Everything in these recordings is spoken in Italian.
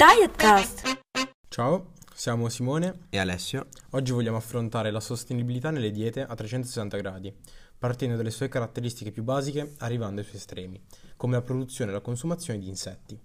Dietcast. Ciao, siamo Simone e Alessio. Oggi vogliamo affrontare la sostenibilità nelle diete a 360 gradi, partendo dalle sue caratteristiche più basiche arrivando ai suoi estremi, come la produzione e la consumazione di insetti.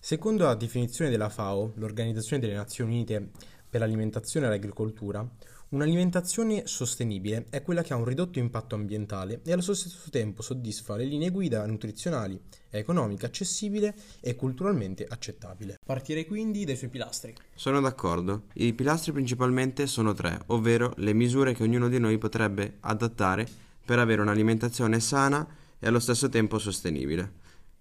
Secondo la definizione della FAO, l'Organizzazione delle Nazioni Unite per l'alimentazione e l'agricoltura, Un'alimentazione sostenibile è quella che ha un ridotto impatto ambientale e allo stesso tempo soddisfa le linee guida nutrizionali, è economica, accessibile e culturalmente accettabile. Partirei quindi dai suoi pilastri. Sono d'accordo. I pilastri principalmente sono tre, ovvero le misure che ognuno di noi potrebbe adattare per avere un'alimentazione sana e allo stesso tempo sostenibile.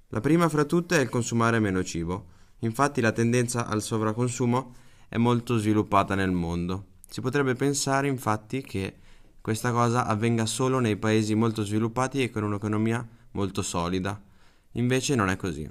La prima fra tutte è il consumare meno cibo. Infatti la tendenza al sovraconsumo è molto sviluppata nel mondo. Si potrebbe pensare infatti che questa cosa avvenga solo nei paesi molto sviluppati e con un'economia molto solida. Invece non è così.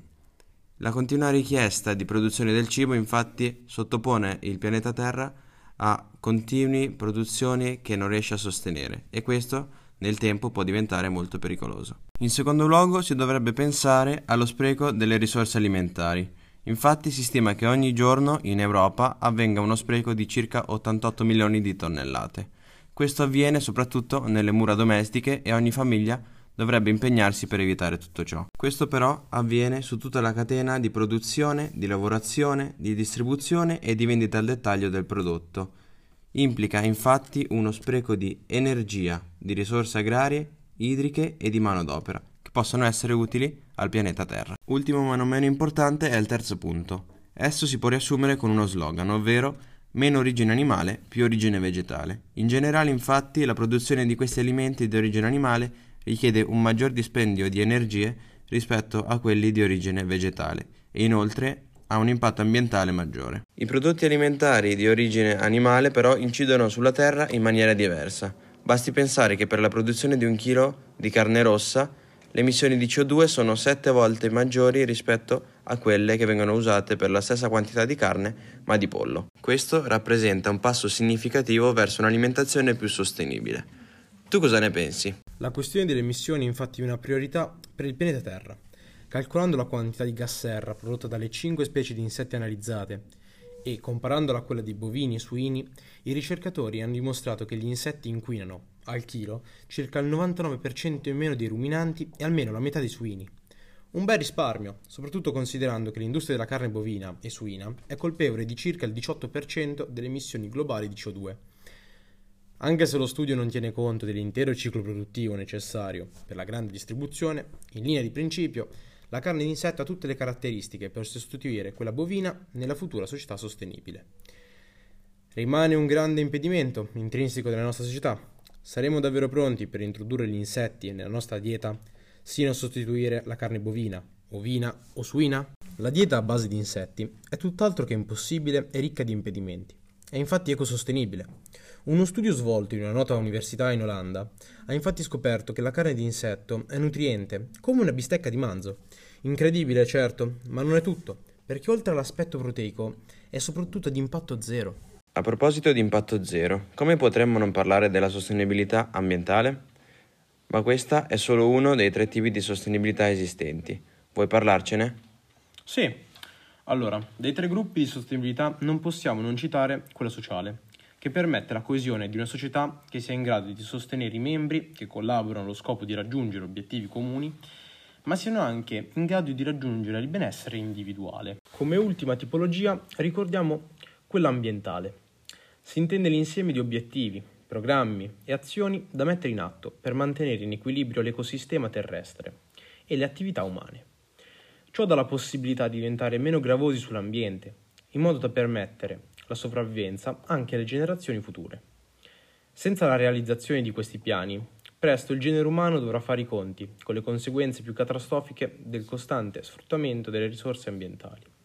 La continua richiesta di produzione del cibo infatti sottopone il pianeta Terra a continui produzioni che non riesce a sostenere e questo nel tempo può diventare molto pericoloso. In secondo luogo si dovrebbe pensare allo spreco delle risorse alimentari. Infatti si stima che ogni giorno in Europa avvenga uno spreco di circa 88 milioni di tonnellate. Questo avviene soprattutto nelle mura domestiche e ogni famiglia dovrebbe impegnarsi per evitare tutto ciò. Questo però avviene su tutta la catena di produzione, di lavorazione, di distribuzione e di vendita al dettaglio del prodotto. Implica infatti uno spreco di energia, di risorse agrarie, idriche e di manodopera, che possono essere utili al pianeta Terra. Ultimo ma non meno importante è il terzo punto. Esso si può riassumere con uno slogan, ovvero meno origine animale, più origine vegetale. In generale, infatti, la produzione di questi alimenti di origine animale richiede un maggior dispendio di energie rispetto a quelli di origine vegetale e inoltre ha un impatto ambientale maggiore. I prodotti alimentari di origine animale però incidono sulla terra in maniera diversa. Basti pensare che per la produzione di un chilo di carne rossa le emissioni di CO2 sono 7 volte maggiori rispetto a quelle che vengono usate per la stessa quantità di carne ma di pollo. Questo rappresenta un passo significativo verso un'alimentazione più sostenibile. Tu cosa ne pensi? La questione delle emissioni è infatti una priorità per il pianeta Terra. Calcolando la quantità di gas serra prodotta dalle 5 specie di insetti analizzate e comparandola a quella di bovini e suini, i ricercatori hanno dimostrato che gli insetti inquinano al chilo circa il 99% in meno dei ruminanti e almeno la metà dei suini. Un bel risparmio, soprattutto considerando che l'industria della carne bovina e suina è colpevole di circa il 18% delle emissioni globali di CO2. Anche se lo studio non tiene conto dell'intero ciclo produttivo necessario per la grande distribuzione, in linea di principio la carne di insetto ha tutte le caratteristiche per sostituire quella bovina nella futura società sostenibile. Rimane un grande impedimento intrinseco della nostra società, Saremo davvero pronti per introdurre gli insetti nella nostra dieta, sino a sostituire la carne bovina, ovina o suina? La dieta a base di insetti è tutt'altro che impossibile e ricca di impedimenti. È infatti ecosostenibile. Uno studio svolto in una nota università in Olanda ha infatti scoperto che la carne di insetto è nutriente, come una bistecca di manzo. Incredibile, certo, ma non è tutto, perché oltre all'aspetto proteico è soprattutto di impatto zero. A proposito di impatto zero, come potremmo non parlare della sostenibilità ambientale? Ma questa è solo uno dei tre tipi di sostenibilità esistenti. Vuoi parlarcene? Sì. Allora, dei tre gruppi di sostenibilità non possiamo non citare quella sociale, che permette la coesione di una società che sia in grado di sostenere i membri che collaborano allo scopo di raggiungere obiettivi comuni, ma siano anche in grado di raggiungere il benessere individuale. Come ultima tipologia ricordiamo quella ambientale si intende l'insieme di obiettivi, programmi e azioni da mettere in atto per mantenere in equilibrio l'ecosistema terrestre e le attività umane. Ciò dà la possibilità di diventare meno gravosi sull'ambiente, in modo da permettere la sopravvivenza anche alle generazioni future. Senza la realizzazione di questi piani, presto il genere umano dovrà fare i conti con le conseguenze più catastrofiche del costante sfruttamento delle risorse ambientali.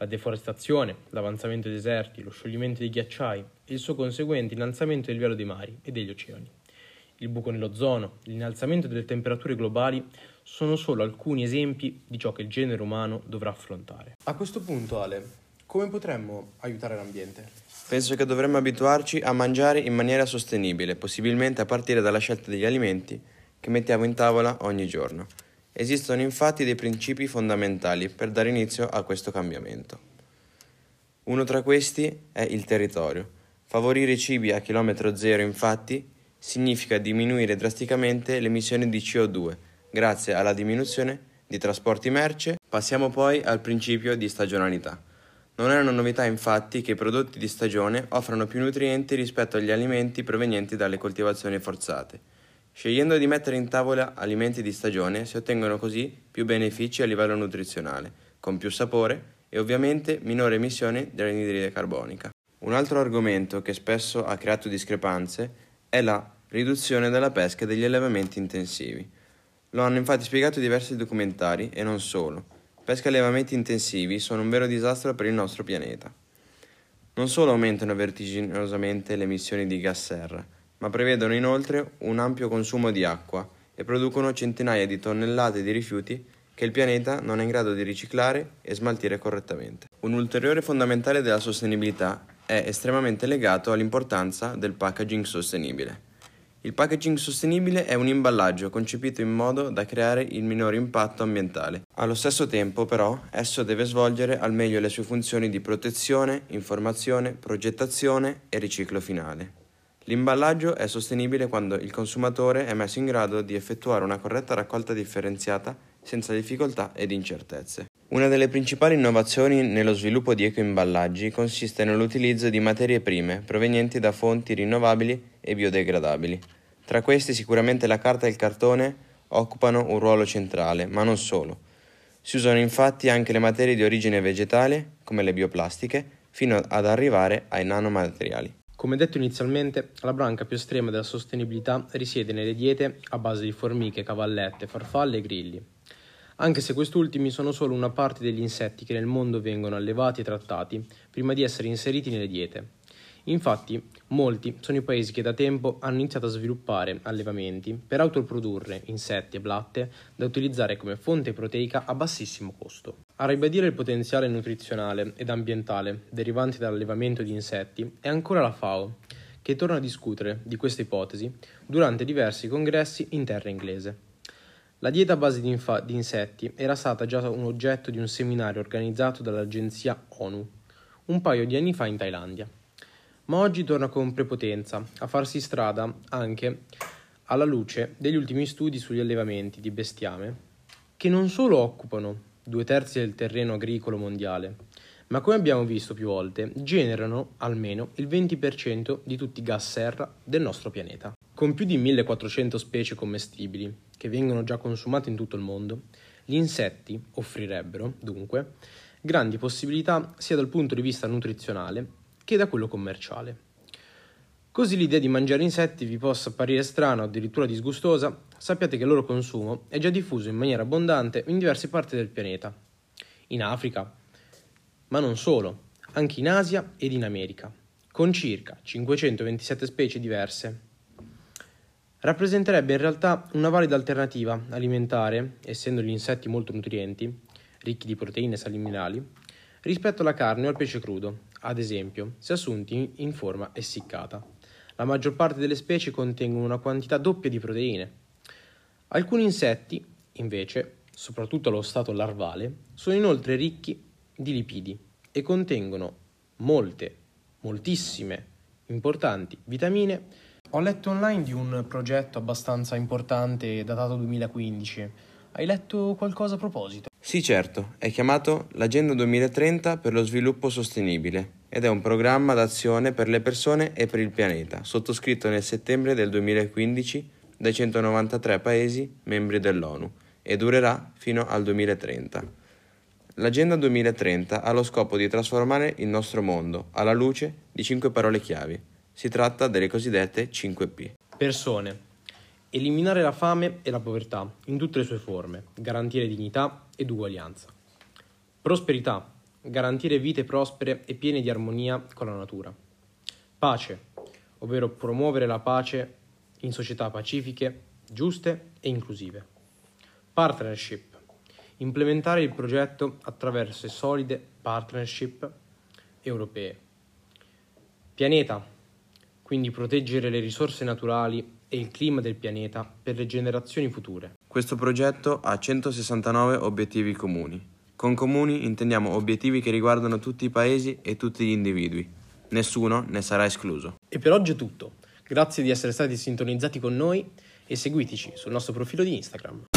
La deforestazione, l'avanzamento dei deserti, lo scioglimento dei ghiacciai e il suo conseguente innalzamento del livello dei mari e degli oceani. Il buco nell'ozono, l'innalzamento delle temperature globali sono solo alcuni esempi di ciò che il genere umano dovrà affrontare. A questo punto, Ale, come potremmo aiutare l'ambiente? Penso che dovremmo abituarci a mangiare in maniera sostenibile, possibilmente a partire dalla scelta degli alimenti che mettiamo in tavola ogni giorno. Esistono infatti dei principi fondamentali per dare inizio a questo cambiamento. Uno tra questi è il territorio. Favorire i cibi a chilometro zero, infatti, significa diminuire drasticamente le emissioni di CO2 grazie alla diminuzione di trasporti merce. Passiamo poi al principio di stagionalità. Non è una novità infatti che i prodotti di stagione offrano più nutrienti rispetto agli alimenti provenienti dalle coltivazioni forzate. Scegliendo di mettere in tavola alimenti di stagione si ottengono così più benefici a livello nutrizionale, con più sapore e ovviamente minore emissione di anidride carbonica. Un altro argomento che spesso ha creato discrepanze è la riduzione della pesca e degli allevamenti intensivi. Lo hanno infatti spiegato diversi documentari e non solo. Pesca e allevamenti intensivi sono un vero disastro per il nostro pianeta. Non solo aumentano vertiginosamente le emissioni di gas serra, ma prevedono inoltre un ampio consumo di acqua e producono centinaia di tonnellate di rifiuti che il pianeta non è in grado di riciclare e smaltire correttamente. Un ulteriore fondamentale della sostenibilità è estremamente legato all'importanza del packaging sostenibile. Il packaging sostenibile è un imballaggio concepito in modo da creare il minore impatto ambientale. Allo stesso tempo, però, esso deve svolgere al meglio le sue funzioni di protezione, informazione, progettazione e riciclo finale. L'imballaggio è sostenibile quando il consumatore è messo in grado di effettuare una corretta raccolta differenziata senza difficoltà ed incertezze. Una delle principali innovazioni nello sviluppo di ecoimballaggi consiste nell'utilizzo di materie prime provenienti da fonti rinnovabili e biodegradabili. Tra queste sicuramente la carta e il cartone occupano un ruolo centrale, ma non solo. Si usano infatti anche le materie di origine vegetale, come le bioplastiche, fino ad arrivare ai nanomateriali. Come detto inizialmente, la branca più estrema della sostenibilità risiede nelle diete a base di formiche, cavallette, farfalle e grilli anche se quest'ultimi sono solo una parte degli insetti che nel mondo vengono allevati e trattati prima di essere inseriti nelle diete. Infatti, molti sono i paesi che da tempo hanno iniziato a sviluppare allevamenti per autoprodurre insetti e blatte da utilizzare come fonte proteica a bassissimo costo. A ribadire il potenziale nutrizionale ed ambientale derivante dall'allevamento di insetti è ancora la FAO, che torna a discutere di questa ipotesi durante diversi congressi in terra inglese. La dieta a base di, infa- di insetti era stata già un oggetto di un seminario organizzato dall'agenzia ONU un paio di anni fa in Thailandia. Ma oggi torna con prepotenza a farsi strada anche alla luce degli ultimi studi sugli allevamenti di bestiame, che non solo occupano due terzi del terreno agricolo mondiale, ma come abbiamo visto più volte, generano almeno il 20% di tutti i gas serra del nostro pianeta. Con più di 1400 specie commestibili, che vengono già consumate in tutto il mondo, gli insetti offrirebbero, dunque, grandi possibilità sia dal punto di vista nutrizionale che da quello commerciale. Così l'idea di mangiare insetti vi possa apparire strana o addirittura disgustosa, sappiate che il loro consumo è già diffuso in maniera abbondante in diverse parti del pianeta. In Africa, ma non solo, anche in Asia ed in America, con circa 527 specie diverse rappresenterebbe in realtà una valida alternativa alimentare, essendo gli insetti molto nutrienti, ricchi di proteine e sali minerali, rispetto alla carne o al pesce crudo, ad esempio, se assunti in forma essiccata. La maggior parte delle specie contengono una quantità doppia di proteine. Alcuni insetti, invece, soprattutto allo stato larvale, sono inoltre ricchi di lipidi e contengono molte, moltissime, importanti vitamine ho letto online di un progetto abbastanza importante datato 2015. Hai letto qualcosa a proposito? Sì, certo, è chiamato l'Agenda 2030 per lo sviluppo sostenibile ed è un programma d'azione per le persone e per il pianeta, sottoscritto nel settembre del 2015 dai 193 Paesi membri dell'ONU e durerà fino al 2030. L'Agenda 2030 ha lo scopo di trasformare il nostro mondo alla luce di cinque parole chiavi si tratta delle cosiddette 5P. Persone. Eliminare la fame e la povertà in tutte le sue forme, garantire dignità ed uguaglianza. Prosperità. Garantire vite prospere e piene di armonia con la natura. Pace, ovvero promuovere la pace in società pacifiche, giuste e inclusive. Partnership. Implementare il progetto attraverso solide partnership europee. Pianeta quindi proteggere le risorse naturali e il clima del pianeta per le generazioni future. Questo progetto ha 169 obiettivi comuni. Con comuni intendiamo obiettivi che riguardano tutti i paesi e tutti gli individui. Nessuno ne sarà escluso. E per oggi è tutto. Grazie di essere stati sintonizzati con noi e seguiteci sul nostro profilo di Instagram.